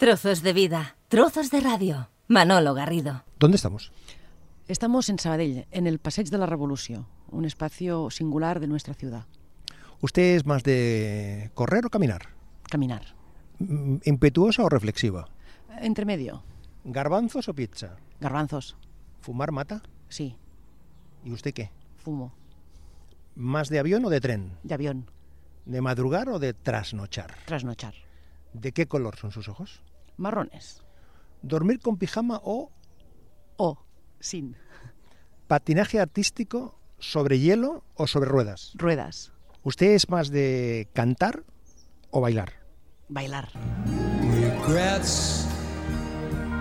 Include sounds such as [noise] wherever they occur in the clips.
Trozos de vida, trozos de radio. Manolo Garrido. ¿Dónde estamos? Estamos en Sabadell, en el Passeig de la Revolución, un espacio singular de nuestra ciudad. ¿Usted es más de correr o caminar? Caminar. Mm, ¿Impetuosa o reflexiva? Entre medio. ¿Garbanzos o pizza? Garbanzos. ¿Fumar mata? Sí, ¿Y usted qué? fumo. ¿Más de avión o de tren? De avión. ¿De madrugar o de trasnochar? Trasnochar. ¿De qué color son sus ojos? Marrones. ¿Dormir con pijama o O. Sin. patinaje artístico sobre hielo o sobre ruedas? Ruedas. ¿Usted es más de cantar o bailar? Bailar. Regrets,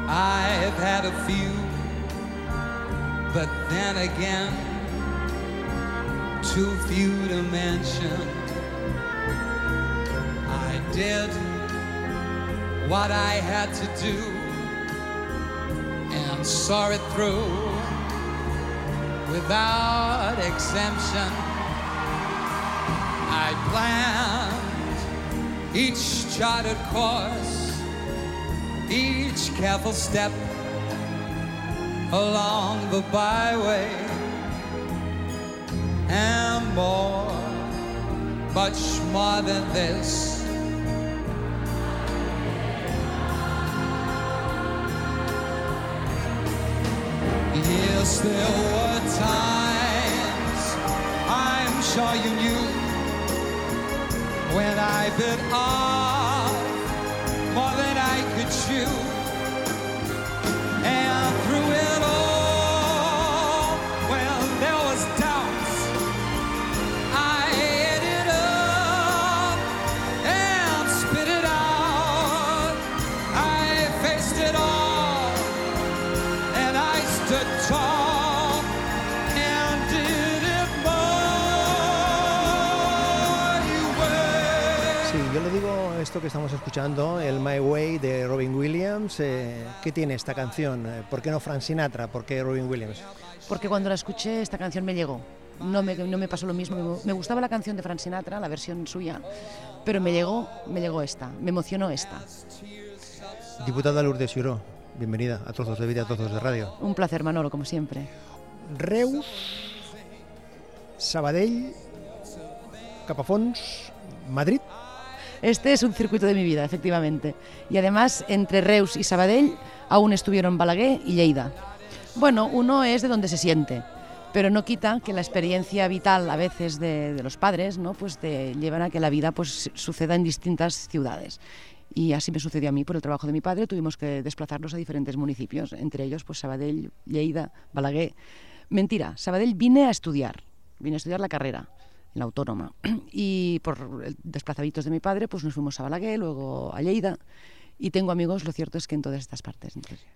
I've had a few, but then again, too few to mention. I did what I had to do and saw it through without exemption. I planned each charted course, each careful step along the byway, and more, much more than this. Yes, there were times I'm sure you knew when I bit off more than I could chew. And through it all, esto que estamos escuchando, el My Way de Robin Williams. eh, ¿Qué tiene esta canción? Eh, ¿Por qué no Frank Sinatra? ¿Por qué Robin Williams? Porque cuando la escuché, esta canción me llegó. No me, no me pasó lo mismo. Me- gustaba la canción de Frank Sinatra, la versión suya, pero me llegó, me llegó esta. Me emocionó esta. Diputada Lourdes Ciuró, bienvenida a Trozos de Vida, Trozos de Radio. Un placer, Manolo, como siempre. Reus, Sabadell, Capafons, Madrid. Este es un circuito de mi vida, efectivamente. Y además, entre Reus y Sabadell aún estuvieron Balaguer y Lleida. Bueno, uno es de donde se siente, pero no quita que la experiencia vital a veces de, de los padres, ¿no? Pues te llevan a que la vida pues suceda en distintas ciudades. Y así me sucedió a mí por el trabajo de mi padre, tuvimos que desplazarnos a diferentes municipios, entre ellos pues Sabadell, Lleida, Balaguer. Mentira, Sabadell vine a estudiar, vine a estudiar la carrera la autónoma. [clears throat] Y por desplazamientos de mi padre, pues nos fuimos a Balaguer, luego a Lleida. Y tengo amigos, lo cierto es que en todas estas partes.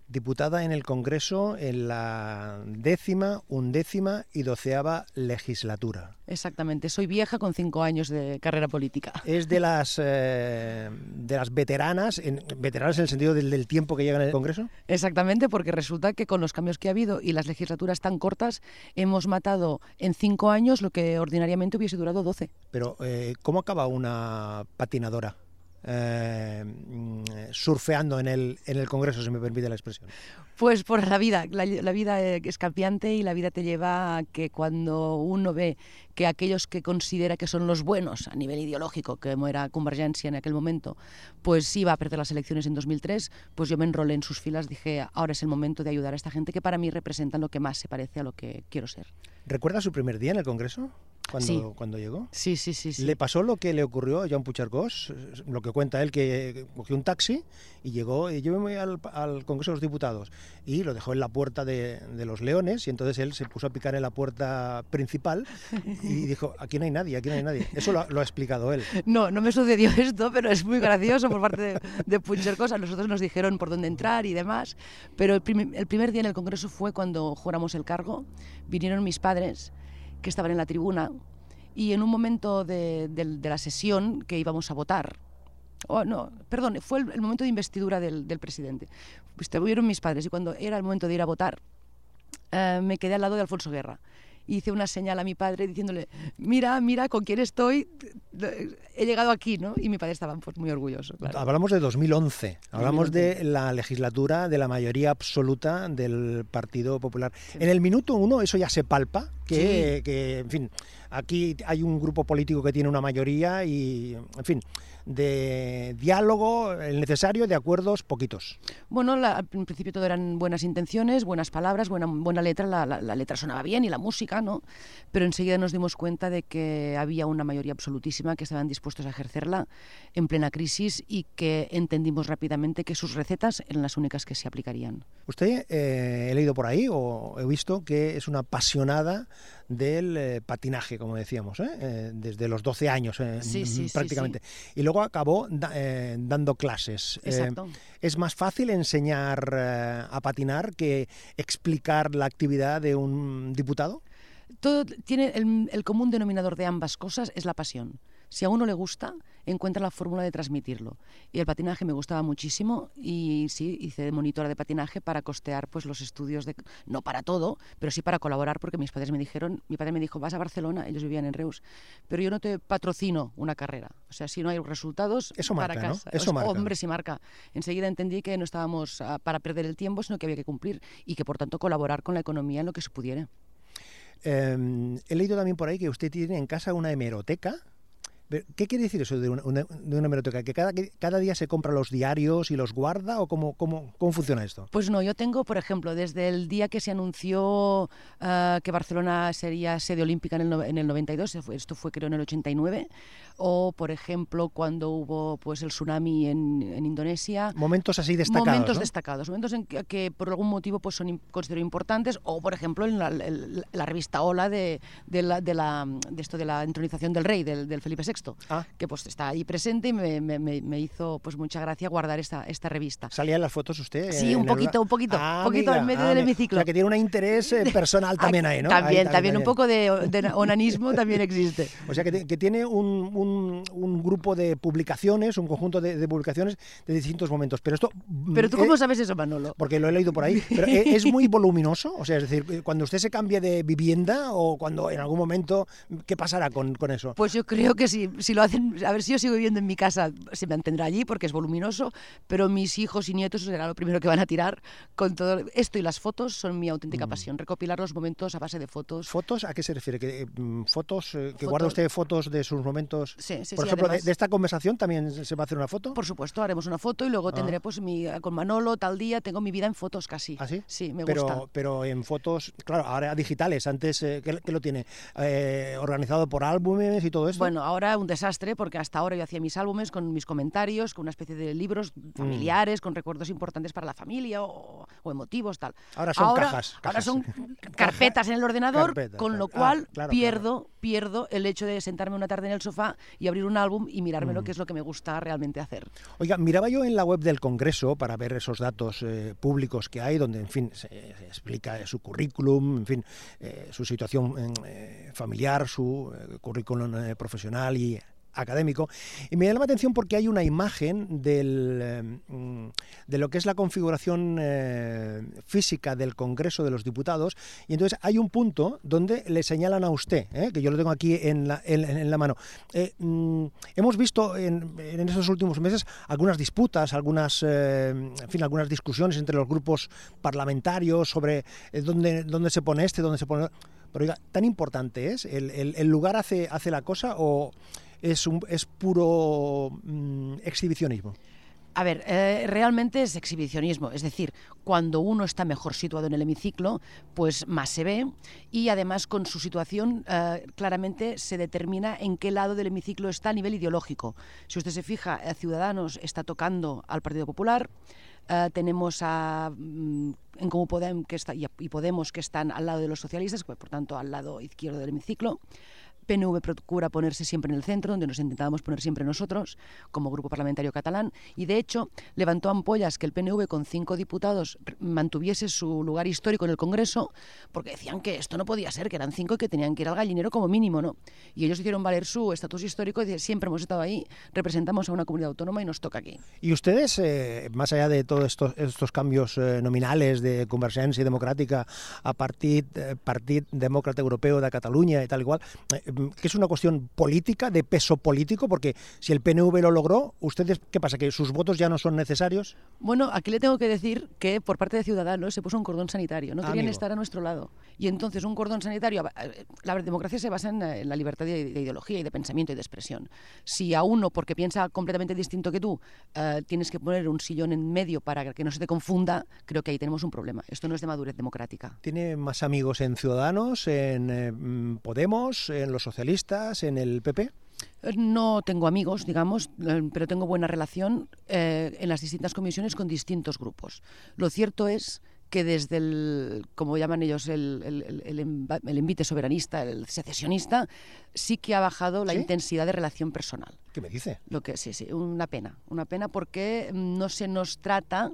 Diputada en el Congreso en la décima, undécima y doceava legislatura. exactamente, soy vieja con cinco años de carrera política. [laughs] Es de las, eh, de las veteranas, en, veteranas en el sentido del, del tiempo que llegan en el Congreso. Exactamente, porque resulta que con los cambios que ha habido y las legislaturas tan cortas, hemos matado en cinco años lo que ordinariamente hubiese durado doce. Pero, eh, ¿cómo acaba una patinadora eh, mm, surfeando en el, en el Congreso, si me permite la expresión? Pues por la vida, la, la vida eh, es cambiante y la vida te lleva a que cuando uno ve que aquellos que considera que son los buenos a nivel ideológico, como era Convergencia en aquel momento, pues iba a perder las elecciones en 2003, pues yo me enrolé en sus filas, dije, ahora es el momento de ayudar a esta gente que para mí representan lo que más se parece a lo que quiero ser. ¿Recuerda su primer día en el Congreso? Cuando, Sí. cuando llegó. Sí, sí, sí. sí. ¿Le pasó lo que le ocurrió a Joan Puigcercós? Lo que cuenta él, que cogió un taxi y llegó, y yo me voy al, al Congreso de los Diputados, y lo dejó en la puerta de, de los Leones, y entonces él se puso a picar en la puerta principal y [laughs] dijo, aquí no hay nadie, aquí no hay nadie. Eso lo, ha- lo ha explicado él. No, no me sucedió [laughs] esto, pero es muy gracioso por parte de, de Puigcercós. A nosotros nos dijeron por dónde entrar y demás. Pero el, prim- el primer día en el Congreso fue cuando juramos el cargo. Vinieron mis padres, que estaban en la tribuna, y en un momento de, del- de la sesión que íbamos a votar, Oh, no, perdón, fue el, el momento de investidura del, del presidente. Estuvieron mis padres y cuando era el momento de ir a votar, eh, me quedé al lado de Alfonso Guerra. Hice una señal a mi padre diciéndole, mira, mira con quién estoy, he llegado aquí, ¿no? Y mi padre estaba pues, muy orgulloso. Claro. Hablamos de 2011, hablamos de la legislatura de la mayoría absoluta del Partido Popular. En el minuto uno eso ya se palpa, que, que, en fin, aquí hay un grupo político que tiene una mayoría y, en fin, de diálogo, el necesario, de acuerdos poquitos. Bueno, la, al principio todo eran buenas intenciones, buenas palabras, buena, buena letra, la, la, la, letra sonaba bien y la música, ¿no? Pero enseguida nos dimos cuenta de que había una mayoría absolutísima que estaban dispuestos a ejercerla en plena crisis y que entendimos rápidamente que sus recetas eran las únicas que se aplicarían. Usted, eh, he leído por ahí o he visto que es una apasionada del eh, patinaje, como decíamos, ¿eh? Eh, desde los 12 años sí, sí, prácticamente. Sí, y luego acabó da, dando clases. Exacto. ¿Es más fácil enseñar a patinar que explicar la actividad de un diputado? Todo tiene el, el común denominador de ambas cosas es la pasión. Si a uno le gusta, encuentra la fórmula de transmitirlo. Y el patinaje me gustaba muchísimo y sí, hice de monitora de patinaje para costear pues los estudios, de, no para todo, pero sí para colaborar porque mis padres me dijeron, mi padre me dijo, vas a Barcelona, ellos vivían en Reus, pero yo no te patrocino una carrera. O sea, si no hay resultados, Eso para marca, casa. ¿no? Eso o, marca. Hombre, marca. Enseguida entendí que no estábamos uh, para perder el tiempo, sino que había que cumplir y que por tanto colaborar con la economía en lo que se pudiera. Eh, he leído también por ahí que usted tiene en casa una hemeroteca. ¿Qué quiere decir eso de una, una, de una hemeroteca? ¿Que cada, que cada, día se compra los diarios y los guarda o cómo, cómo, cómo, funciona esto? Pues no, yo tengo, por ejemplo, desde el día que se anunció uh, que Barcelona sería sede olímpica en el, en el 92, esto fue creo en el 89, o por ejemplo cuando hubo pues el tsunami en, en Indonesia. Momentos así destacados. Momentos ¿no? destacados, momentos en que, que, por algún motivo pues son considero importantes, o por ejemplo en la, el, la revista Hola de, de, la, de, la, de, esto de la entronización del rey, del, del Felipe VI. Ah. que pues está ahí presente y me, me, me, hizo pues mucha gracia guardar esta, esta revista. ¿Salía en las fotos usted? Sí, un poquito, el... un poquito, ah, un poquito amiga, en medio ah, del hemiciclo. O sea, que tiene un interés eh, personal también ahí, ¿no? [laughs] También, ahí, también, también, un poco de, de, onanismo también existe. [laughs] O sea, que, que tiene un, un, un, grupo de publicaciones, un conjunto de, de, publicaciones de distintos momentos. Pero esto... Pero tú cómo eh, sabes eso, Manolo? Porque lo he leído por ahí. Pero es muy [laughs] voluminoso, o sea, es decir, cuando usted se cambie de vivienda o cuando en algún momento, ¿qué pasará con, con eso? Pues yo creo que si, si lo hacen, a ver si yo sigo viviendo en mi casa, se mantendrá allí porque es voluminoso, pero mis hijos y nietos será lo primero que van a tirar con todo esto y las fotos son mi auténtica mm. pasión, recopilar los momentos a base de fotos. ¿Fotos? ¿A qué se refiere? ¿Que, mm, ¿Fotos? Eh, ¿Que guarda usted fotos de sus momentos? Sí, sí, Por sí, ejemplo, además, de, de, esta conversación también se va a hacer una foto? Por supuesto, haremos una foto y luego ah. tendré pues mi, con Manolo tal día, tengo mi vida en fotos casi. ¿Ah, sí? Sí, me pero, gusta. Pero en fotos, claro, ahora digitales, antes, eh, ¿qué, ¿qué, lo tiene? Eh, ¿Organizado por álbumes y todo esto? Bueno, ahora un desastre porque hasta ahora yo hacía mis álbumes con mis comentarios, con una especie de libros familiares, mm. con recuerdos importantes para la familia o, o emotivos, tal. Ahora son ahora, cajas, cajas. Ahora son carpetas en el ordenador, Carpetas, con lo cual Ah, claro, pierdo, claro. pierdo el hecho de sentarme una tarde en el sofá y abrir un álbum y mirarme Mm. que es lo que me gusta realmente hacer. Oiga, miraba yo en la web del Congreso para ver esos datos eh, públicos que hay, donde, en fin, se, se explica su currículum, en fin, eh, su situación eh, familiar, su eh, currículum eh, profesional y employee académico. Y me llama la atención porque hay una imagen eh, de lo que es la configuración eh, física del Congreso de los Diputados. Y entonces hay un punto donde le señalan a usted, eh, que yo lo tengo aquí en la, mano. Mm, hemos visto en, en, estos últimos meses algunas disputas, algunas, en fin, algunas discusiones entre los grupos parlamentarios sobre dónde, dónde se pone este, dónde se pone... Pero oiga, ¿tan importante es? ¿El, el, el lugar hace, hace la cosa o...? Es, un, es puro mmm, exhibicionismo. A ver, eh, realmente es exhibicionismo, es decir, cuando uno está mejor situado en el hemiciclo, pues más se ve y además con su situación eh, claramente se determina en qué lado del hemiciclo está a nivel ideológico. Si usted se fija, eh, Ciudadanos está tocando al Partido Popular, Uh, tenemos a mm, en Comú Podem que está, y, Podemos que están al lado de los socialistas, por tanto al lado izquierdo del hemiciclo. PNV procura ponerse siempre en el centro, donde nos intentábamos poner siempre nosotros, como grupo parlamentario catalán, y de hecho levantó ampollas que el PNV con cinco diputados mantuviese su lugar histórico en el Congreso, porque decían que esto no podía ser, que eran cinco y que tenían que ir al gallinero como mínimo, ¿no? Y ellos hicieron valer su estatus histórico y siempre hemos estado ahí, representamos a una comunidad autónoma y nos toca aquí. ¿Y ustedes, eh, más allá de todos estos, estos cambios eh, nominales de Convergencia Democrática a Partit, eh, Partit Demócrata Europeo de Cataluña y tal igual, que es una cuestión política, de peso político, porque si el PNV lo logró, ¿ustedes qué pasa? ¿Que sus votos ya no son necesarios? Bueno, aquí le tengo que decir que por parte de Ciudadanos se puso un cordón sanitario, no Ah, querían amigo. estar a nuestro lado. Y entonces un cordón sanitario, la democracia se basa en, eh, la libertad de, de ideología y de pensamiento y de expresión. Si a uno, porque piensa completamente distinto que tú, eh, tienes que poner un sillón en medio para que no se te confunda, creo que ahí tenemos un problema. Esto no es de madurez democrática. ¿Tiene más amigos en Ciudadanos, en eh, mm, Podemos, en los socialistas, en el PP? No tengo amigos, digamos, eh, pero tengo buena relación eh, en las distintas comisiones con distintos grupos. Lo cierto es que desde el, como llaman ellos, el, el- el- el envite soberanista, el secesionista, sí que ha bajado la ¿Sí? intensidad de relación personal. ¿Qué me dice? Lo que sí, sí, una pena, una pena porque no se nos trata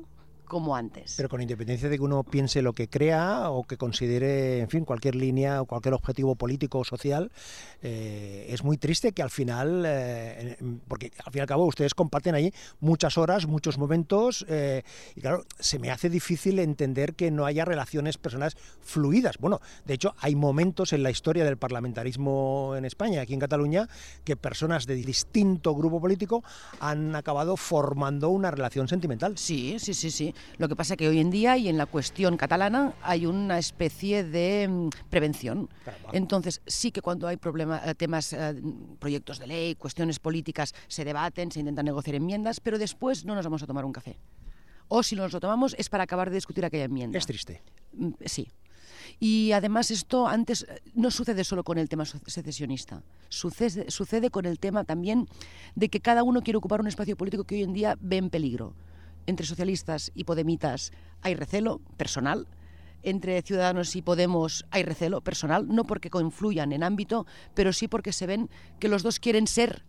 como antes. Pero con independencia de que uno piense lo que crea o que considere, en fin, cualquier línea o cualquier objetivo político o social, eh, es muy triste que al final, eh, porque al fin y al cabo ustedes comparten ahí muchas horas, muchos momentos, eh, y claro, se me hace difícil entender que no haya relaciones personales fluidas. Bueno, de hecho, hay momentos en la historia del parlamentarismo en España, aquí en Cataluña, que personas de distinto grupo político han acabado formando una relación sentimental. Sí, sí, sí, sí. Lo que pasa es que hoy en día y en la cuestión catalana hay una especie de mm, prevención. Entonces, sí que cuando hay problemas, eh, temas, eh, proyectos de ley, cuestiones políticas, se debaten, se intentan negociar enmiendas, pero después no nos vamos a tomar un café. O si nos lo tomamos es para acabar de discutir aquella enmienda. Es triste. Mm, Sí. Y además esto antes eh, no sucede solo con el tema secesionista, sucede, sucede con el tema también de que cada uno quiere ocupar un espacio político que hoy en día ve en peligro. Entre socialistas y podemitas hay recelo personal, entre Ciudadanos y Podemos hay recelo personal, no porque confluyan en ámbito, pero sí porque se ven que los dos quieren ser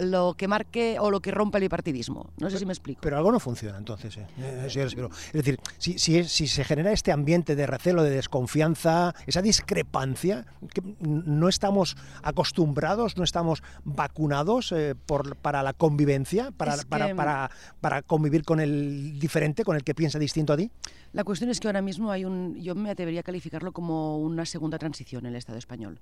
lo que marque o lo que rompa el bipartidismo. No sé si me explico. Pero algo no funciona entonces, eh, eh, señor Espiro. Es decir, si, si, si se genera este ambiente de recelo, de desconfianza, esa discrepancia, que no estamos acostumbrados, no estamos vacunados eh, por, para la convivencia, para, Es que- para, para, para convivir con el diferente, con el que piensa distinto a ti. La cuestión es que ahora mismo hay un, yo me atrevería a calificarlo como una segunda transición en el Estado español.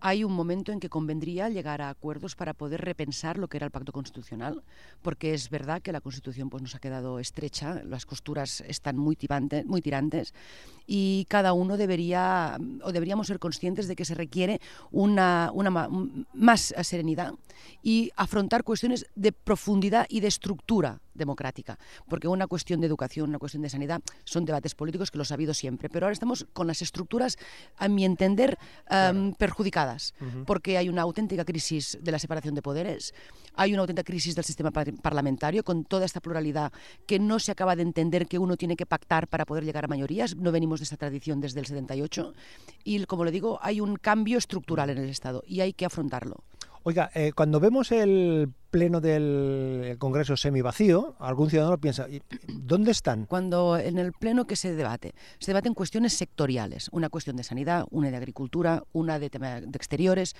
Hay un momento en que convendría llegar a acuerdos para poder repensar lo que era el pacto constitucional, porque es verdad que la Constitución pues, nos ha quedado estrecha, las costuras están muy, tibante- muy tirantes y cada uno debería, o deberíamos ser conscientes de que se requiere una, una más serenidad y afrontar cuestiones de profundidad y de estructura democrática, porque una cuestión de educación, una cuestión de sanidad son debates políticos que los ha habido siempre, pero ahora estamos con las estructuras, a mi entender, em, perjudicadas, porque hay una auténtica crisis de la separación de poderes, hay una auténtica crisis del sistema par- parlamentario con toda esta pluralidad que no se acaba de entender que uno tiene que pactar para poder llegar a mayorías, no venimos de esta tradición desde el 78 y como le digo, hay un cambio estructural en el Estado y hay que afrontarlo. Oiga, eh, cuando vemos el pleno del Congreso semivacío, algún ciudadano piensa, "¿Y- ¿dónde están? Cuando en el pleno que se debate, se debaten cuestiones sectoriales, una cuestión de sanidad, una de agricultura, una de tema de exteriores,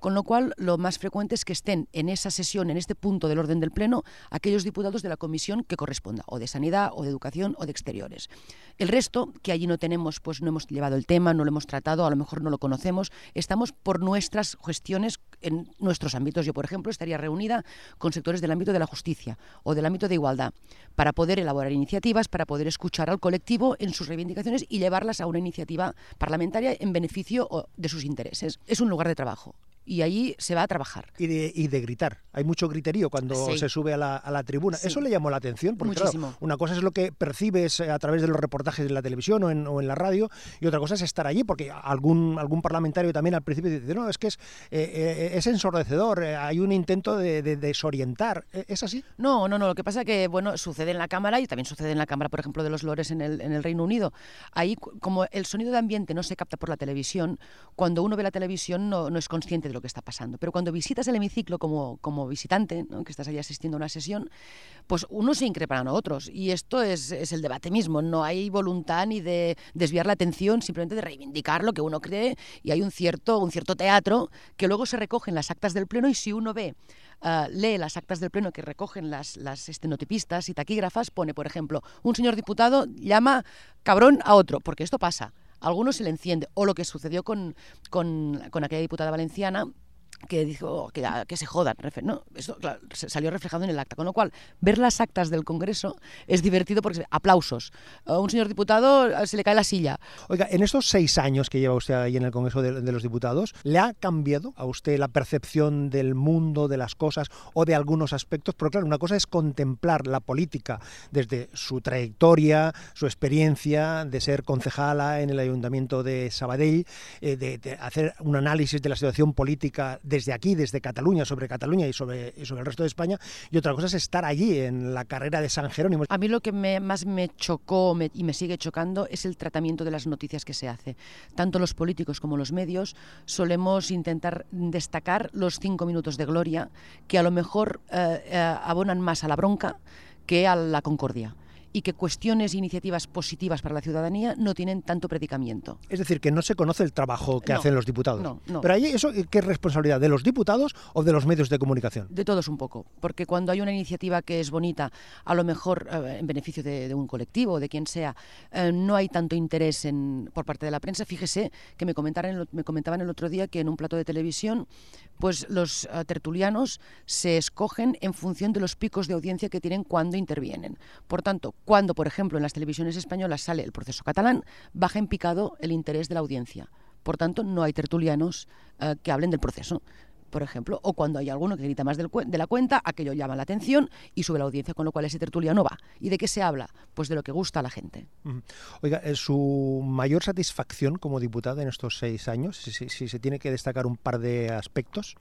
con lo cual lo más frecuente es que estén en esa sesión, en este punto del orden del pleno, aquellos diputados de la comisión que corresponda, o de sanidad, o de educación, o de exteriores. El resto, que allí no tenemos, pues no hemos llevado el tema, no lo hemos tratado, a lo mejor no lo conocemos, estamos por nuestras gestiones en nuestros ámbitos. Yo, por ejemplo, estaría reunida con sectores del ámbito de la justicia o del ámbito de igualdad para poder elaborar iniciativas, para poder escuchar al colectivo en sus reivindicaciones y llevarlas a una iniciativa parlamentaria en beneficio de sus intereses. Es un lugar de trabajo y allí se va a trabajar. Y de, y de gritar. Hay mucho griterío cuando Sí. se sube a la, a la tribuna. Sí. Eso le llamó la atención, porque claro, Muchísimo. una cosa es lo que percibes eh, a través de los reportajes de la televisión o en, o en la radio, y otra cosa es estar allí, porque algún, algún parlamentario también al principio dice, no, es que es, eh, eh, es ensordecedor, eh, hay un intento de, de desorientar. ¿Eh, ¿Es así? No, no, no. Lo que pasa que, bueno, sucede en la Cámara y también sucede en la Cámara, por ejemplo, de los Lores en el, en el Reino Unido. Ahí, como el sonido de ambiente no se capta por la televisión, cuando uno ve la televisión no, no es consciente de lo que está pasando. Pero cuando visitas el hemiciclo como, como visitante, ¿no? que estás allí asistiendo a una sesión, pues unos se increpan a otros. Y esto es, es el debate mismo. No hay voluntad ni de desviar la atención, simplemente de reivindicar lo que uno cree. Y hay un cierto, un cierto teatro que luego se recoge en las actas del Pleno y si uno ve Uh, lee las actas del Pleno que recogen las, las estenotipistas y taquígrafas, pone, por ejemplo, un señor diputado llama cabrón a otro, porque esto pasa. Algunos se le enciende. O lo que sucedió con, con, con aquella diputada valenciana que dijo que, que se jodan. No, eso claro, salió reflejado en el acta. Con lo cual, ver las actas del Congreso es divertido porque aplausos. A un señor diputado se le cae la silla. Oiga, en estos seis años que lleva usted ahí en el Congreso de, los Diputados, ¿le ha cambiado a usted la percepción del mundo, de las cosas o de algunos aspectos? Pero claro, una cosa es contemplar la política desde su trayectoria, su experiencia de ser concejala en el Ayuntamiento de Sabadell, eh, de hacer un análisis de la situación política desde aquí, desde Cataluña, sobre Cataluña y sobre, el resto de España, y otra cosa es estar allí en la carrera de San Jerónimo. A mí lo que más me chocó y me sigue chocando es el tratamiento de las noticias que se hace. Tanto los políticos como los medios solemos intentar destacar los cinco minutos de gloria que a lo mejor eh, eh, abonan más a la bronca que a la concordia y que cuestiones e iniciativas positivas para la ciudadanía no tienen tanto predicamiento. Es decir, que no se conoce el trabajo que No, hacen los diputados. no, no. Pero ahí eso qué es responsabilidad de los diputados o de los medios de comunicación. De todos un poco, porque cuando hay una iniciativa que es bonita, a lo mejor eh, en beneficio de, de un colectivo o de quien sea, eh, no hay tanto interés en, por parte de la prensa. Fíjese que me comentaron, me comentaban el otro día que en un plato de televisión, pues los eh, tertulianos se escogen en función de los picos de audiencia que tienen cuando intervienen. Por tanto, cuando, por ejemplo, en las televisiones españolas sale el proceso catalán, baja en picado el interés de la audiencia. Por tanto, no hay tertulianos eh, que hablen del proceso por ejemplo, o cuando hay alguno que grita más del de la cuenta, aquello llama la atención y sube la audiencia, con lo cual ese tertuliano va. ¿Y de qué se habla? Pues de lo que gusta a la gente. Oiga, eh, su mayor satisfacción como diputada en estos seis años, si se tiene que destacar un par de aspectos.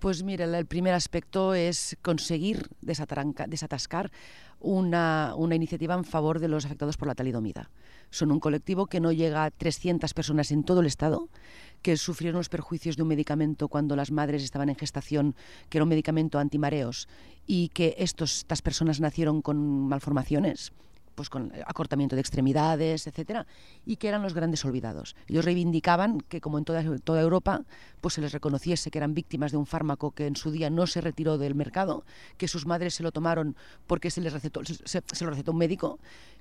Pues mira, el primer aspecto es conseguir desatascar una, una iniciativa en favor de los afectados por la talidomida. Son un colectivo que no llega a 300 personas en todo el Estado, que sufrieron los perjuicios de un medicamento cuando las madres estaban en gestación, que era un medicamento antimareos, y que estos, estas personas nacieron con malformaciones pues con acortamiento de extremidades, etcétera, y que eran los grandes olvidados. Ellos reivindicaban que, como en toda, toda Europa, pues se les reconociese que eran víctimas de un fármaco que en su día no se retiró del mercado, que sus madres se lo tomaron porque se les recetó, se lo recetó un médico,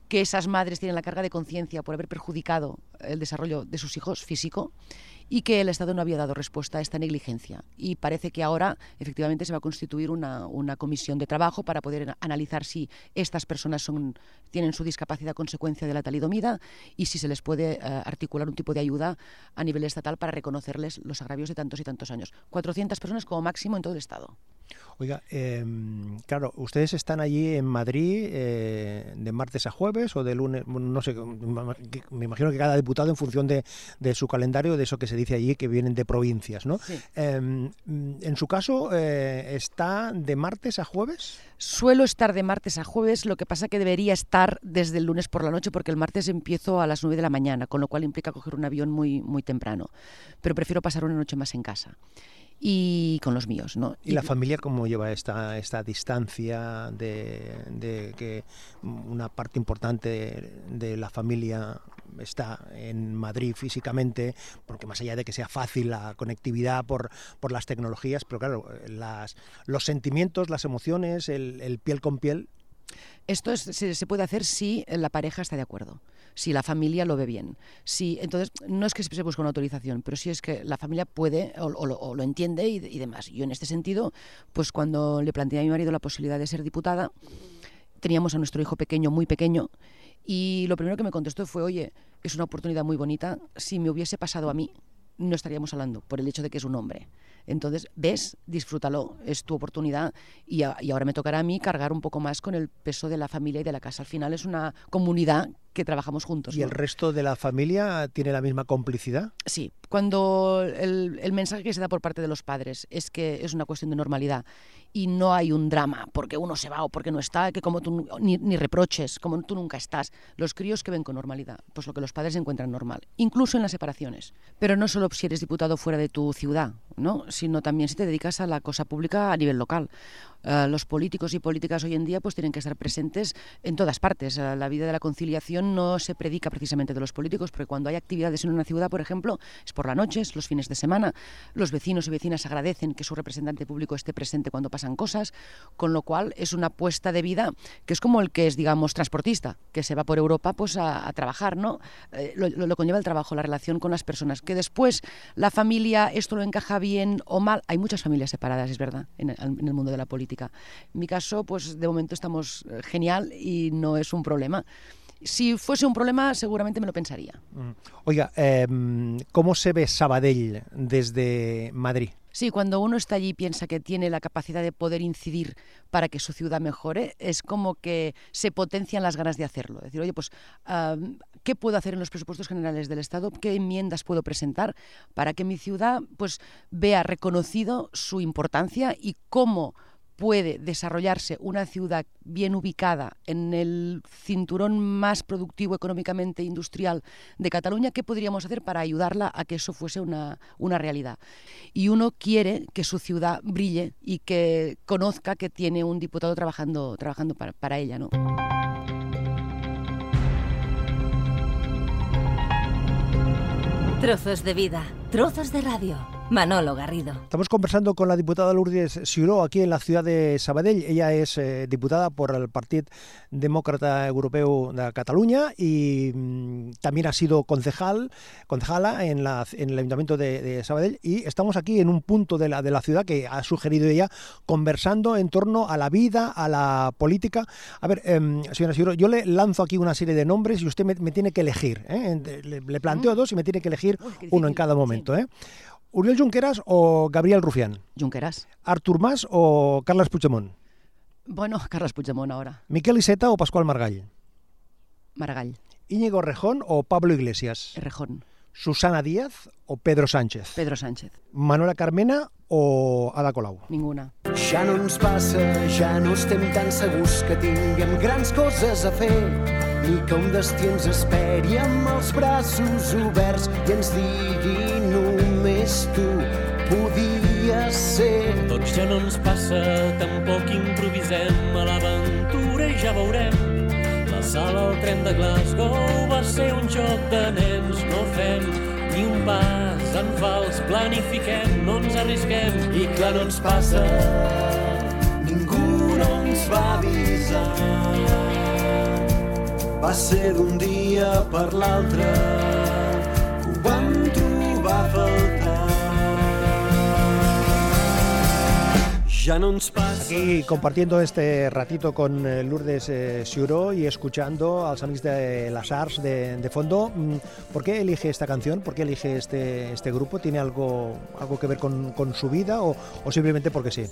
que esas madres tienen la carga de conciencia por haber perjudicado el desarrollo de sus hijos físico y que el Estado no había dado respuesta a esta negligencia. Y parece que ahora efectivamente se va a constituir una, una comisión de trabajo para poder analizar si estas personas son, tienen su discapacidad consecuencia de la talidomida y si se les puede eh, articular un tipo de ayuda a nivel estatal para reconocerles los agravios de tantos y tantos años. 400 personas como máximo en todo el Estado. Oiga, eh, claro, ustedes están allí en Madrid eh, de martes a jueves o de lunes, no sé, me imagino que cada diputado en función de, de, su calendario, de eso que se dice allí, que vienen de provincias, ¿no? Sí. Eh, en su caso, eh, ¿está de martes a jueves? Suelo estar de martes a jueves, lo que pasa que debería estar desde el lunes por la noche porque el martes empiezo a las 9 de la mañana, con lo cual implica coger un avión muy, muy temprano. Pero prefiero pasar una noche más en casa y con los míos. ¿no? ¿Y la familia cómo lleva esta, esta distancia de, de que una parte importante de, de, la familia está en Madrid físicamente? Porque más allá de que sea fácil la conectividad por, por las tecnologías, pero claro, las, los sentimientos, las emociones, el, el piel con piel. Esto es, se, se, puede hacer si la pareja está de acuerdo, si la familia lo ve bien. Si, entonces, no es que se busque una autorización, pero sí es que la familia puede o, lo, entiende y, demás. Yo en este sentido, pues cuando le planteé a mi marido la posibilidad de ser diputada, teníamos a nuestro hijo pequeño, muy pequeño, y lo primero que me contestó fue, oye, es una oportunidad muy bonita, si me hubiese pasado a mí, no estaríamos hablando por el hecho de que es un hombre. Entonces, ves, disfrútalo, es tu oportunidad y, ahora me tocará a mí cargar un poco más con el peso de la familia y de la casa. Al final es una comunidad que trabajamos juntos. ¿Y ¿no? el resto de la familia tiene la misma complicidad? Sí, cuando el, el mensaje que se da por parte de los padres es que es una cuestión de normalidad y no hay un drama porque uno se va o porque no está, que como tú ni, ni reproches, como tú nunca estás. Los críos que ven con normalidad, pues lo que los padres encuentran normal, incluso en las separaciones. Pero no solo si eres diputado fuera de tu ciudad, ¿no? sino también si te dedicas a la cosa pública a nivel local. Eh, los políticos y políticas hoy en día pues tienen que estar presentes en todas partes. Eh, la vida de la conciliación no se predica precisamente de los políticos, porque cuando hay actividades en una ciudad, por ejemplo, es por la noche, es los fines de semana. Los vecinos y vecinas agradecen que su representante público esté presente cuando pasan cosas, con lo cual es una apuesta de vida que es como el que es, digamos, transportista, que se va por Europa pues a, a trabajar, ¿no? Eh, lo- lo conlleva el trabajo, la relación con las personas. Que después la familia, esto lo encaja bien o mal. Hay muchas familias separadas, es verdad, en el, en el mundo de la política. En mi caso, pues de momento estamos eh, genial y no es un problema. Si fuese un problema, seguramente me lo pensaría. Mm. Oiga, eh, ¿cómo se ve Sabadell desde Madrid? Sí, cuando uno está allí y piensa que tiene la capacidad de poder incidir para que su ciudad mejore, es como que se potencian las ganas de hacerlo. Decir, oye, pues, ¿qué puedo hacer en los presupuestos generales del Estado? ¿Qué enmiendas puedo presentar para que mi ciudad pues, vea reconocido su importancia y cómo puede desarrollarse una ciudad bien ubicada en el cinturón más productivo económicamente industrial de Cataluña, ¿qué podríamos hacer para ayudarla a que eso fuese una, una realidad? Y uno quiere que su ciudad brille y que conozca que tiene un diputado trabajando, trabajando para, para ella. ¿no? Trozos de vida, trozos de radio. Manolo Garrido. Estamos conversando con la diputada Lourdes Ciuró aquí en la ciudad de Sabadell. Ella es eh, diputada por el Partit Demócrata Europeo de Cataluña y mm, también ha sido concejal, concejala en, la, en el Ayuntamiento de, de Sabadell y estamos aquí en un punto de la, de la ciudad que ha sugerido ella conversando en torno a la vida, a la política. A ver, em, señora Ciuró, yo le lanzo aquí una serie de nombres y usted me, me tiene que elegir. ¿eh? Le, le planteo dos y me tiene que elegir Uy, uno en cada momento. ¿eh? ¿Uriel Junqueras o Gabriel Rufián? Junqueras. ¿Artur Mas o Carles Puigdemont? Bueno, [laughs] Carles Puigdemont ahora. ¿Miquel Iceta o Pascual Margall? Maragall. ¿Íñigo Rejón o Pablo Iglesias? Rejón. ¿Susana Díaz o Pedro Sánchez? Pedro Sánchez. ¿Manuela Carmena o Ada Colau? Ninguna. Ja no ens passa, ja no estem tan segurs que tinguem grans coses a fer, ni que un destí ens esperi amb els braços oberts i ens digui només tu podies ser. Doncs ja no ens passa, tampoc improvisem a l'aventura i ja veurem. La sala al tren de Glasgow va ser un joc de nens, no fem ni un pas en fals, planifiquem, no ens arrisquem. I clar, no ens passa, ningú no ens va avisar. Va ser d'un dia per l'altre Aquí compartiendo este ratito con eh, Lourdes eh, Ciuró y escuchando a los amigos de las Arts de, de fondo. Mm, ¿Por qué elige esta canción? ¿Por qué elige este, este grupo? ¿Tiene algo, algo que ver con, con su vida o, o simplemente porque sí?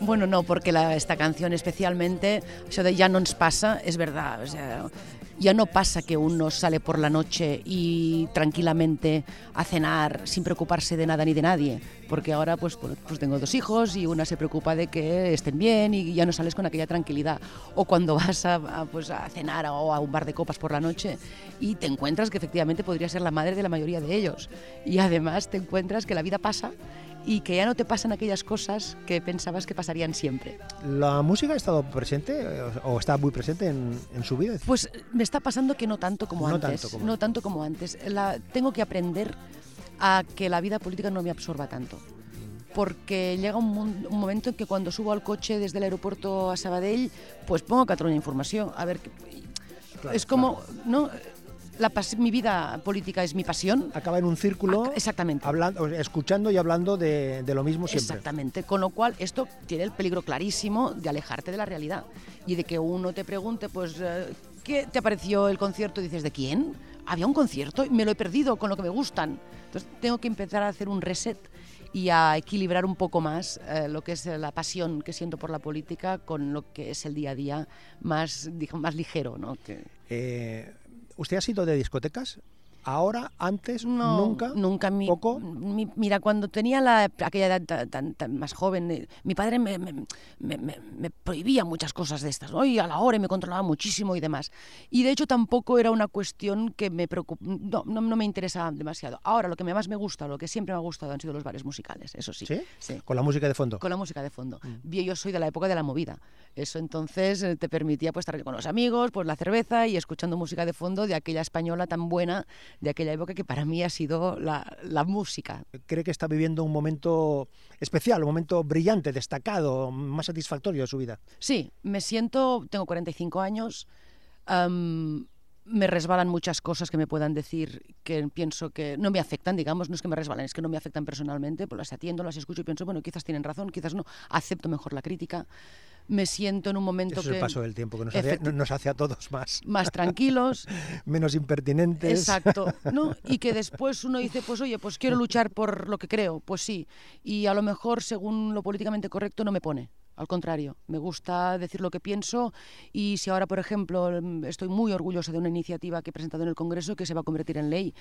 Bueno, no, porque la- esta canción especialmente, eso de ya no nos pasa, es verdad. O sea, ya no pasa que uno sale por la noche y tranquilamente a cenar sin preocuparse de nada ni de nadie. Porque ahora pues, pues tengo dos hijos y una se preocupa de que estén bien y ya no sales con aquella tranquilidad. O cuando [laughs] vas a, pues, a cenar o a un bar de copas por la noche y te encuentras que efectivamente podría ser la madre de la mayoría de ellos. Y además te encuentras que la vida pasa y que ya no te pasan aquellas cosas que pensabas que pasarían siempre. ¿La música ha estado presente eh, o está muy presente en, en su vida? Pues me está pasando que no tanto como No antes. tanto como no antes. tanto como antes. La- tengo que aprender a que la vida política no me absorba tanto. Porque llega un, un momento en que cuando subo al coche desde el aeropuerto a Sabadell, pues pongo Cataluña Información. A ver, Claro, es como, ¿no? La mi vida política es mi pasión. Acaba en un círculo Ac- Exactamente. hablando, escuchando y hablando de, de lo mismo siempre. Exactamente. Con lo cual, esto tiene el peligro clarísimo de alejarte de la realidad y de que uno te pregunte, pues, eh, ¿qué te pareció el concierto? Y dices, ¿de quién? Había un concierto y me lo he perdido con lo que me gustan. Entonces, tengo que empezar a hacer un reset y a equilibrar un poco más eh, lo que es la pasión que siento por la política con lo que es el día a día más, digo, más ligero, ¿no? Que, Eh, ¿Usted ha sido de discotecas? ¿Ahora? ¿Antes? No, ¿Nunca? Nunca. Mi, ¿Poco? mi- mira, cuando tenía la, aquella edad tan, tan- tan más joven, eh, mi padre me, me- me- me- prohibía muchas cosas de estas, ¿no? Y a la hora me controlaba muchísimo y demás. Y de hecho tampoco era una cuestión que me preocup- no, no, no me interesaba demasiado. Ahora, lo que me- más me gusta, lo que siempre me ha gustado han sido los bares musicales, eso sí. ¿Sí? Sí. Con la música de fondo. Con la música de fondo. Bien, Yo soy de la época de la movida. Eso entonces eh, te permitía pues, estar con los amigos, pues la cerveza y escuchando música de fondo de aquella española tan buena, de aquella época que para mí ha sido la, la música. ¿Cree que está viviendo un momento especial, un momento brillante, destacado, más satisfactorio de su vida? Sí, me siento, tengo 45 años, me resbalan muchas cosas que me puedan decir que pienso que no me afectan, digamos, no es que me resbalen, es que no me afectan personalmente, pues las atiendo, las escucho y pienso, bueno, quizás tienen razón, quizás no, acepto mejor la crítica, me siento en un momento Eso es que el paso del tiempo, que nos hace, nos hace a todos más, más tranquilos, [laughs] menos impertinentes. Exacto, [laughs] ¿no? Y que después uno dice, pues oye, pues quiero luchar por lo que creo, pues sí. Y a lo mejor, según lo políticamente correcto, no me pone. Al contrario, me gusta decir lo que pienso y si ahora, por ejemplo, estoy muy orgullosa de una iniciativa que he presentado en el Congreso que se va a convertir en ley,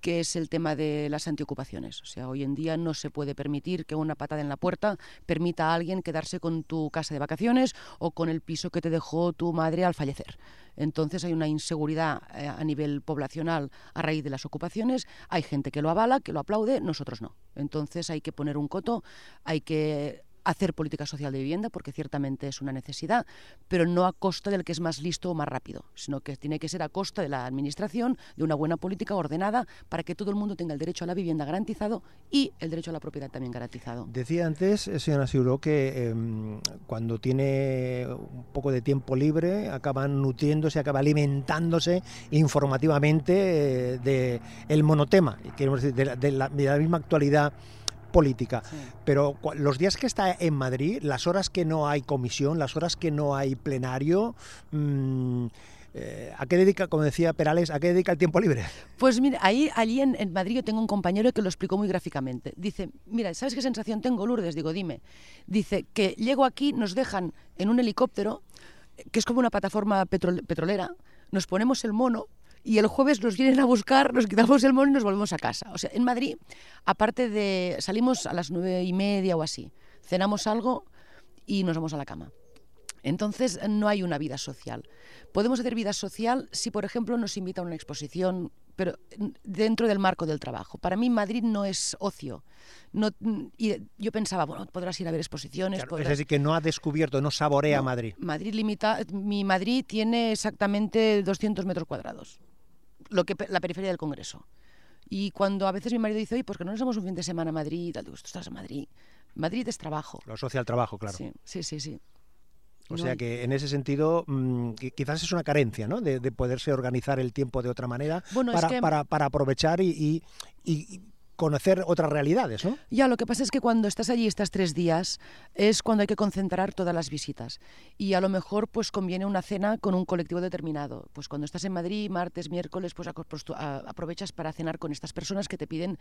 que es el tema de las antiocupaciones. O sea, hoy en día no se puede permitir que una patada en la puerta permita a alguien quedarse con tu casa de vacaciones o con el piso que te dejó tu madre al fallecer. Entonces hay una inseguridad eh, a nivel poblacional a raíz de las ocupaciones. Hay gente que lo avala, que lo aplaude, nosotros no. Entonces hay que poner un coto, hay que hacer política social de vivienda, porque ciertamente es una necesidad, pero no a costa del que es más listo o más rápido, sino que tiene que ser a costa de la administración, de una buena política ordenada, para que todo el mundo tenga el derecho a la vivienda garantizado y el derecho a la propiedad también garantizado. Decía antes, eh, señora Siuro, que em, cuando tiene un poco de tiempo libre acaba nutriéndose, acaba alimentándose informativamente eh, de el monotema, de la- de la misma actualidad política. Sí. Pero los días que está en Madrid, las horas que no hay comisión, las horas que no hay plenario, mm, eh, ¿a qué dedica, como decía Perales, a qué dedica el tiempo libre? Pues mira, ahí, allí en, en Madrid yo tengo un compañero que lo explicó muy gráficamente. Dice, mira, ¿sabes qué sensación tengo, Lourdes? Digo, dime. Dice que llego aquí, nos dejan en un helicóptero, eh, que es como una plataforma petrol- petrolera, nos ponemos el mono y el jueves nos vienen a buscar, nos quitamos el mono y nos volvemos a casa. O sea, en Madrid, aparte de, salimos a las nueve y media o así, cenamos algo y nos vamos a la cama. Entonces no hay una vida social. Podemos hacer vida social si, por ejemplo, nos invita a una exposición, pero dentro del marco del trabajo. Para mí Madrid no es ocio. No, y yo pensaba, bueno, podrás ir a ver exposiciones. Claro, es podrás- decir, que no ha descubierto, no saborea No, Madrid. Madrid limita, mi Madrid tiene exactamente 200 metros cuadrados, lo que la periferia del Congreso. Y cuando a veces mi marido dice, oye, pues que no nos vamos un fin de semana a Madrid, digo, tú estás en Madrid. Madrid es trabajo. Lo asocia al trabajo, claro. Sí, sí, sí. sí. O No sea hay- que en ese sentido mm, qui- quizás es una carencia, ¿no? De, de poderse organizar el tiempo de otra manera Bueno, es para, que- para, para aprovechar y- y- y conocer otras realidades, ¿no? Ya, lo que pasa es que cuando estás allí, estás tres días, es cuando hay que concentrar todas las visitas. Y a lo mejor pues conviene una cena con un colectivo determinado. Pues cuando estás en Madrid, martes, miércoles, pues, pues aprovechas para cenar con estas personas que te piden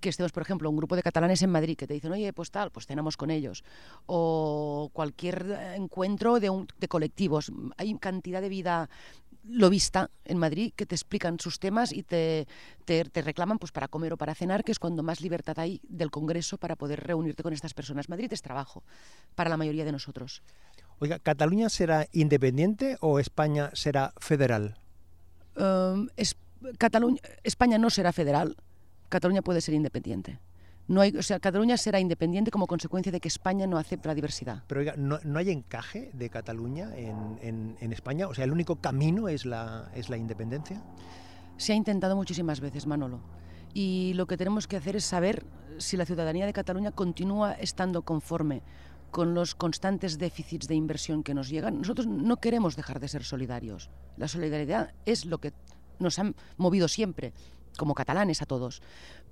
que estemos, por ejemplo, un grupo de catalanes en Madrid que te dicen, oye, pues tal, pues cenamos con ellos. O cualquier eh, encuentro de, un- de colectivos. Hay cantidad de vida lobista en Madrid que te explican sus temas y te, te, te reclaman pues para comer o para cenar, que es cuando más libertad hay del Congreso para poder reunirte con estas personas. Madrid es trabajo para la mayoría de nosotros. Oiga, ¿Cataluña será independiente o España será federal? Um, es- Cataluña, España no será federal, Cataluña puede ser independiente. No hay, o sea, Cataluña será independiente como consecuencia de que España no acepta la diversidad. Pero oiga, ¿no, no hay encaje de Cataluña en, en- en España? O sea, ¿el único camino es la, es la independencia? Se ha intentado muchísimas veces, Manolo. Y lo que tenemos que hacer es saber si la ciudadanía de Cataluña continúa estando conforme con los constantes déficits de inversión que nos llegan. Nosotros no queremos dejar de ser solidarios. La solidaridad es lo que nos ha movido siempre, como catalanes a todos.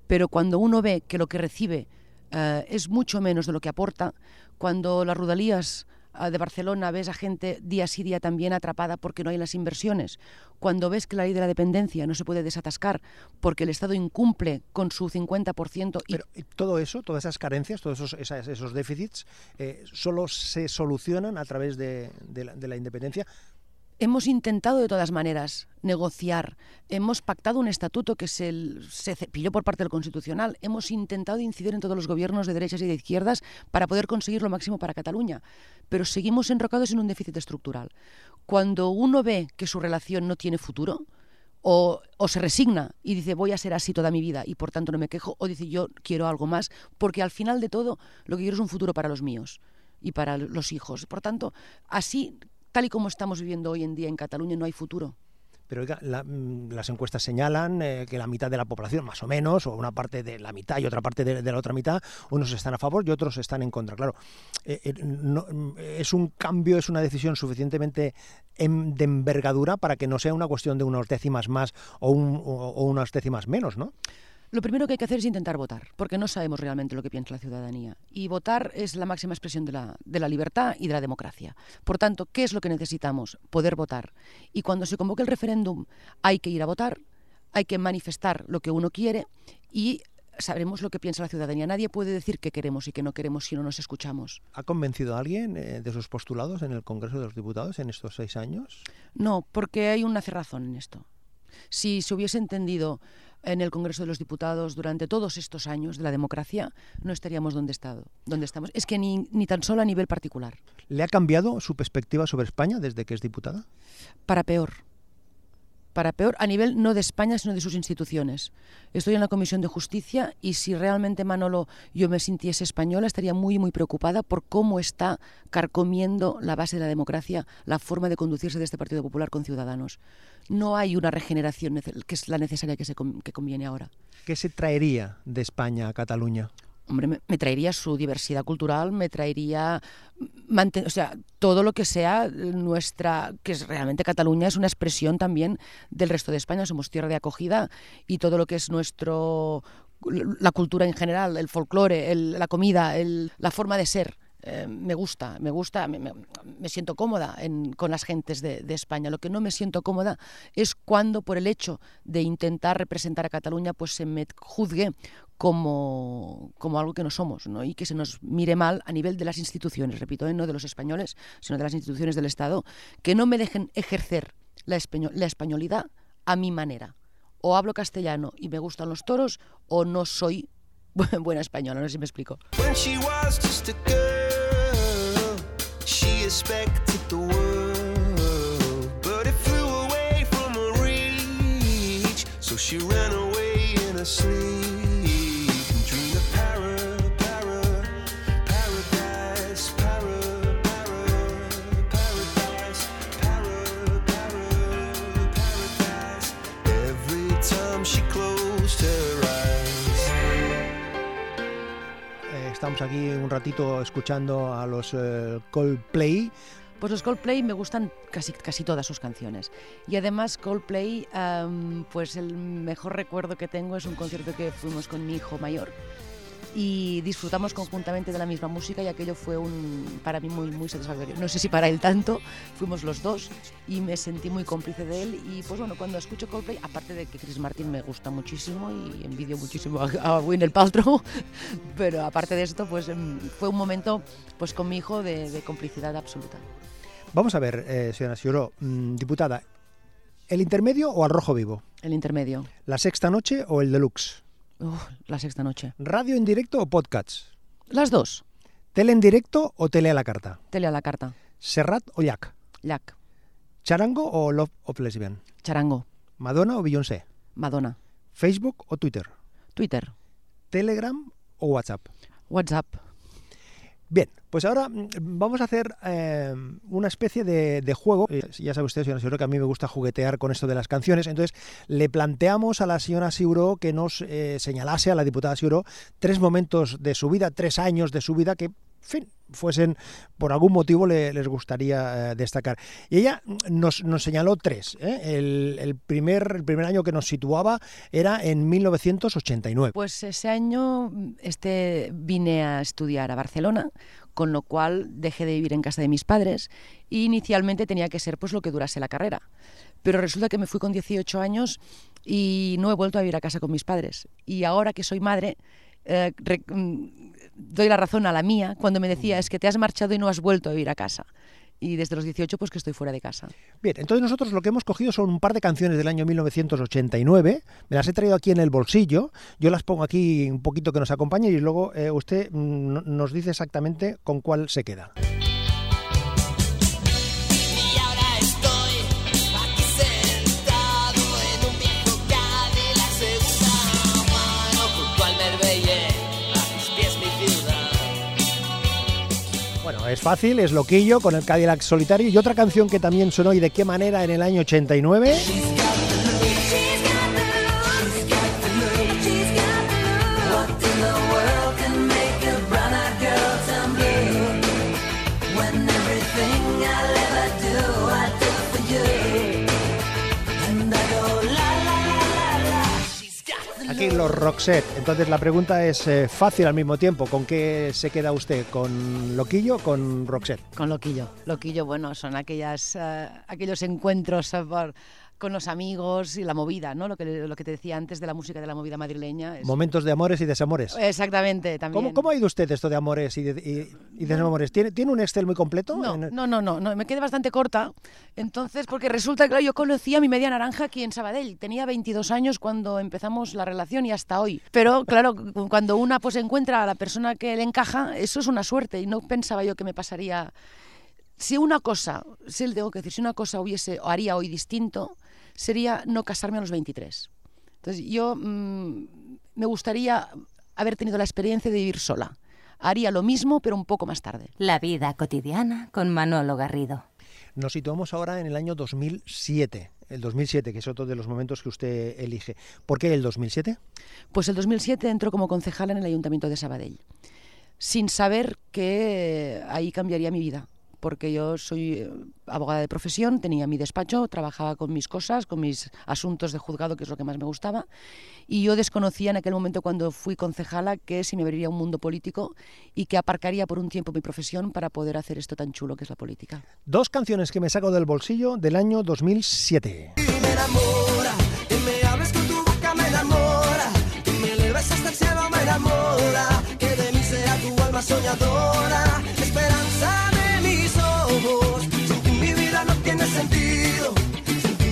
Pero cuando uno ve que lo que recibe eh, es mucho menos de lo que aporta, cuando las rudalías eh, de Barcelona ves a gente día sí día también atrapada porque no hay las inversiones, cuando ves que la ley de la dependencia no se puede desatascar porque el Estado incumple con su 50% y Pero ¿y todo eso, todas esas carencias, todos esos, esos déficits, eh, solo se solucionan a través de la, de la independencia. Hemos intentado de todas maneras negociar, hemos pactado un estatuto que se, se cepilló por parte del Constitucional, hemos intentado incidir en todos los gobiernos de derechas y de izquierdas para poder conseguir lo máximo para Cataluña, pero seguimos enrocados en un déficit estructural. Cuando uno ve que su relación no tiene futuro, o, o, se resigna y dice voy a ser así toda mi vida y por tanto no me quejo, o dice yo quiero algo más, porque al final de todo lo que quiero es un futuro para los míos y para los hijos. Por tanto, así tal y como estamos viviendo hoy en día en Cataluña, no hay futuro. Pero oiga, la, mm, las encuestas señalan eh, que la mitad de la población, más o menos, o una parte de la mitad y otra parte de, la otra mitad, unos están a favor y otros están en contra. Claro, eh, eh, mm, es un cambio, es una decisión suficientemente em, de envergadura para que no sea una cuestión de unas décimas más o, un, o unas décimas menos, ¿no? Lo primero que hay que hacer es intentar votar, porque no sabemos realmente lo que piensa la ciudadanía. Y votar es la máxima expresión de la, de la, libertad y de la democracia. Por tanto, ¿qué es lo que necesitamos? Poder votar. Y cuando se convoque el referéndum hay que ir a votar, hay que manifestar lo que uno quiere y sabremos lo que piensa la ciudadanía. Nadie puede decir qué queremos y qué no queremos si no nos escuchamos. ¿Ha convencido a alguien eh, de sus postulados en el Congreso de los Diputados en estos seis años? No, porque hay una cerrazón en esto. Si se hubiese entendido en el Congreso de los Diputados durante todos estos años de la democracia, no estaríamos donde, estado, donde estamos. Es que ni, ni tan solo a nivel particular. ¿Le ha cambiado su perspectiva sobre España desde que es diputada? Para peor. Para peor, a nivel no de España, sino de sus instituciones. Estoy en la Comisión de Justicia y si realmente, Manolo, yo me sintiese española, estaría muy, muy preocupada por cómo está carcomiendo la base de la democracia, la forma de conducirse de este Partido Popular con ciudadanos no hay una regeneración que es la necesaria que, se, que conviene ahora. ¿Qué se traería de España a Cataluña? Hombre, me, traería su diversidad cultural, me traería, o sea, todo lo que sea nuestra, que es realmente Cataluña es una expresión también del resto de España, somos tierra de acogida y todo lo que es nuestro, la cultura en general, el folclore, el, la comida, el, la forma de ser eh, me gusta, me gusta, me, me siento cómoda en, con las gentes de, de, España. Lo que no me siento cómoda es cuando por el hecho de intentar representar a Cataluña pues se me juzgue como, como algo que no somos ¿no? y que se nos mire mal a nivel de las instituciones, repito, ¿eh? no de los españoles, sino de las instituciones del Estado, que no me dejen ejercer la, español, la españolidad a mi manera. O hablo castellano y me gustan los toros o no soy [laughs] buena española, no sé si me explico. she ran away in her sleep. Estamos aquí un ratito escuchando a los eh, Coldplay. Pues los Coldplay me gustan casi, casi todas sus canciones. Y además Coldplay, um, pues el mejor recuerdo que tengo es un concierto que fuimos con mi hijo mayor y disfrutamos conjuntamente de la misma música y aquello fue un, para mí muy, muy satisfactorio. No sé si para él tanto, fuimos los dos y me sentí muy cómplice de él y pues bueno, cuando escucho Coldplay, aparte de que Chris Martin me gusta muchísimo y envidio muchísimo a, a Winner Paltrow, [laughs] pero aparte de esto, pues fue un momento pues con mi hijo de, de complicidad absoluta. Vamos a ver, eh, señora Siuro, mmm, diputada, ¿el intermedio o al rojo vivo? El intermedio. ¿La sexta noche o el deluxe? La sexta noche. ¿Radio en directo o podcasts? Las dos. ¿Tele en directo o tele a la carta? Tele a la carta. ¿Serrat o Llac? Llac. ¿Charango o Love of Lesbian? Charango. ¿Madonna o Beyoncé? Madonna. ¿Facebook o Twitter? Twitter. ¿Telegram o WhatsApp? WhatsApp. Bien, pues ahora vamos a hacer eh, una especie de, juego. Eh, ya sabe usted, señora Siuro, que a mí me gusta juguetear con esto de las canciones. Entonces, le planteamos a la señora Siuro que nos eh, señalase a la diputada Siuro tres momentos de su vida, tres años de su vida que, fin, fuesen, por algún motivo le, les gustaría eh, destacar. Y ella nos, nos señaló tres. ¿eh? El, el, primer, el primer año que nos situaba era en 1989. Pues ese año este, vine a estudiar a Barcelona, con lo cual dejé de vivir en casa de mis padres y inicialmente tenía que ser pues lo que durase la carrera. Pero resulta que me fui con 18 años y no he vuelto a vivir a casa con mis padres. Y ahora que soy madre, eh, doy la razón a la mía cuando me decía es que te has marchado y no has vuelto a vivir a casa. y desde los 18 pues que estoy fuera de casa. Bien, entonces nosotros lo que hemos cogido son un par de canciones del año 1989, me las he traído aquí en el bolsillo, yo las pongo aquí un poquito que nos acompañe y luego eh, usted mm, nos dice exactamente con cuál se queda. Es fácil, es loquillo con el Cadillac solitario y otra canción que también sonó y de qué manera en el año 89. Aquí los Roxette. Entonces la pregunta es eh, fácil al mismo tiempo. ¿Con qué se queda usted? ¿Con Loquillo o con Roxette? Con Loquillo. Loquillo, bueno, son aquellas, eh, aquellos encuentros eh, por- con los amigos y la movida, ¿no? Lo que, lo que te decía antes de la música de la movida madrileña. es- Momentos de amores y desamores. Exactamente, también. ¿Cómo, cómo ha ido usted esto de amores y, de- y- y desamores? ¿Tiene, ¿Tiene un Excel muy completo? No, En- no, no, no, no, me quedé bastante corta. Entonces, porque resulta, claro, yo conocí a mi media naranja aquí en Sabadell. Tenía 22 años cuando empezamos la relación y hasta hoy. Pero, claro, cu- cuando una pues encuentra a la persona que le encaja, eso es una suerte y no pensaba yo que me pasaría. Si una cosa, si le tengo que decir, si una cosa hubiese o haría hoy distinto, sería no casarme a los 23. Entonces, yo mm, me gustaría haber tenido la experiencia de vivir sola. Haría lo mismo, pero un poco más tarde. La vida cotidiana con Manolo Garrido. Nos situamos ahora en el año 2007. El 2007, que es otro de los momentos que usted elige. ¿Por qué el 2007? Pues el 2007 entró como concejala en el Ayuntamiento de Sabadell, sin saber que ahí cambiaría mi vida, porque yo soy eh, abogada de profesión, tenía mi despacho, trabajaba con mis cosas, con mis asuntos de juzgado, que es lo que más me gustaba, y yo desconocía en aquel momento cuando fui concejala que si me abriría un mundo político y que aparcaría por un tiempo mi profesión para poder hacer esto tan chulo que es la política. Dos canciones que me saco del bolsillo del año 2007. Y me enamora, que me hables con tu boca me enamora, que me eleves hasta el cielo me enamora, que de mí sea tu alma soñadora, esperanza sentido,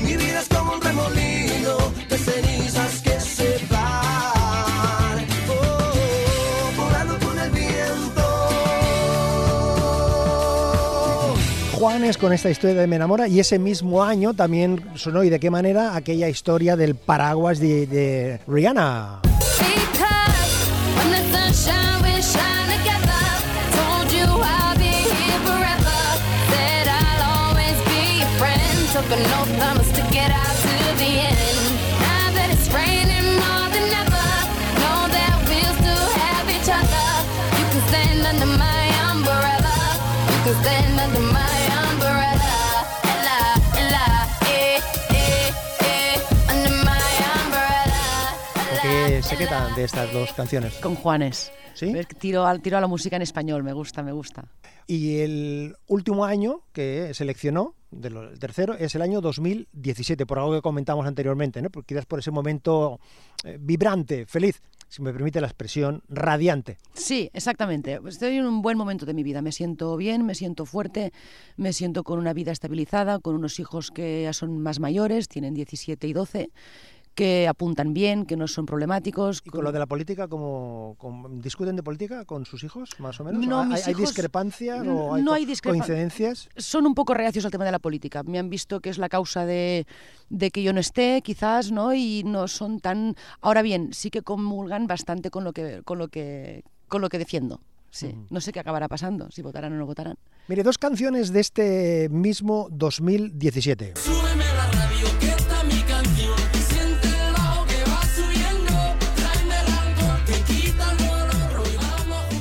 mi vida es como un remolino de cenizas que se van, oh, volando con el viento. Juanes con esta historia de Me enamora y ese mismo año también sonó y de qué manera aquella historia del paraguas de, de Rihanna. Because quedan de estas dos canciones? Con Juanes. ¿Sí? Tiro, al, tiro a la música en español, me gusta, me gusta. Y el último año que seleccionó, de lo- el tercero, es el año 2017, por algo que comentamos anteriormente, ¿no? Porque quizás por ese momento eh, vibrante, feliz, si me permite la expresión, radiante. Sí, exactamente. Estoy en un buen momento de mi vida. Me siento bien, me siento fuerte, me siento con una vida estabilizada, con unos hijos que ya son más mayores, tienen 17 y 12, que apuntan bien, que no son problemáticos. ¿Y con lo de la política, cómo cómo- discuten de política con sus hijos, más o menos? No, ¿Hay, mis hay discrepancias o hay, no hay coincidencias? Son un poco reacios al tema de la política. Me han visto que es la causa de, de que yo no esté, quizás, ¿no? Y no son tan. Ahora bien, sí que comulgan bastante con lo que, con lo que, con lo que defiendo. Sí. No sé qué acabará pasando, si votarán o no votarán. Mire, dos canciones de este mismo 2017. Súbeme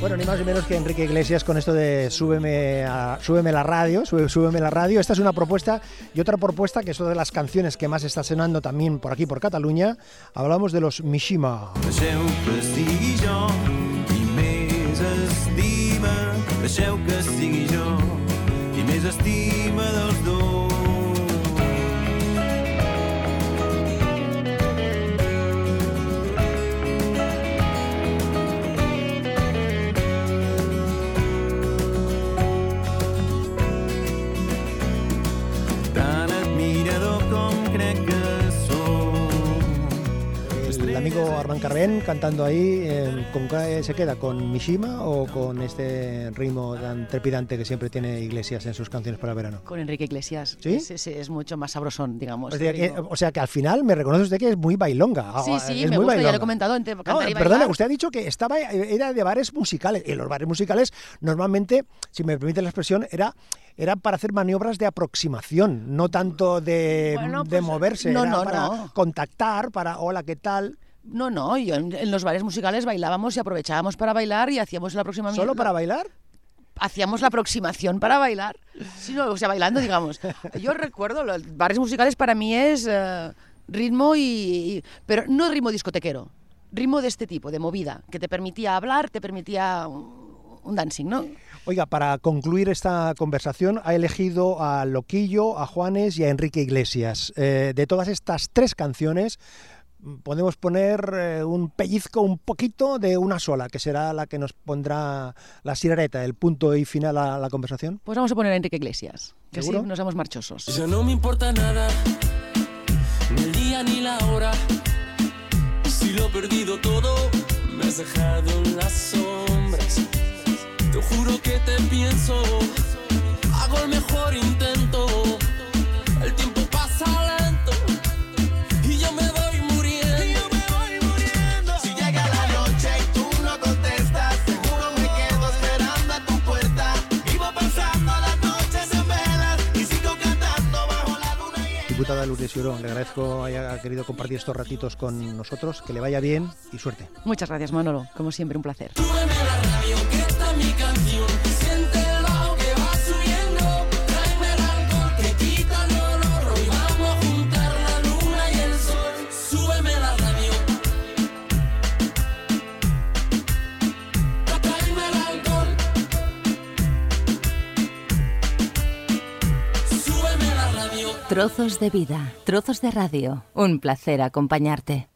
Bueno, ni más ni menos que Enrique Iglesias con esto de súbeme, a, súbeme la radio, sube- súbeme la radio. Esta es una propuesta y otra propuesta que es una de las canciones que más está sonando también por aquí, por Cataluña. Hablamos de los Mishima. Carrén cantando ahí, eh, ¿con qué se queda? ¿Con Mishima o con este ritmo tan trepidante que siempre tiene Iglesias en sus canciones para verano? Con Enrique Iglesias. ¿Sí? Es, es- es mucho más sabrosón, digamos. O sea, que, o sea que al final me reconoce usted que es muy bailonga. Sí, Ah, sí, es me muy gusta, ya lo he bailonga. comentado, entre No, perdona, usted ha dicho que estaba era de bares musicales. Y los bares musicales normalmente, si me permite la expresión, era era para hacer maniobras de aproximación, no tanto de, Bueno, de pues, moverse, no, era no, para no. contactar, para hola, ¿qué tal? No, no, yo en, en los bares musicales bailábamos y aprovechábamos para bailar y hacíamos la aproximación. ¿Solo para bailar? Hacíamos la aproximación para bailar. Sí, no, o sea, bailando, digamos. Yo recuerdo, los bares musicales para mí es eh, ritmo y, y- Pero no ritmo discotequero, ritmo de este tipo, de movida, que te permitía hablar, te permitía un, un dancing, ¿no? Oiga, para concluir esta conversación, ha elegido a Loquillo, a Juanes y a Enrique Iglesias. Eh, de todas estas tres canciones, podemos poner eh, un pellizco, un poquito de una sola, que será la que nos pondrá la sirareta, el punto y final a la conversación. Pues vamos a poner a Enrique Iglesias, que ¿Seguro? sí, nos vamos marchosos. Ya no me importa nada, ni el día ni la hora. Si lo he perdido todo, me has dejado en las sombras. Te juro que te pienso, hago el mejor intento. Diputada Lourdes Lloró, le agradezco haya querido compartir estos ratitos con nosotros, que le vaya bien y suerte. Muchas gracias, Manolo. Como siempre, un placer. Súbeme la radio, que está mi canción. Trozos de vida, trozos de radio. Un placer acompañarte.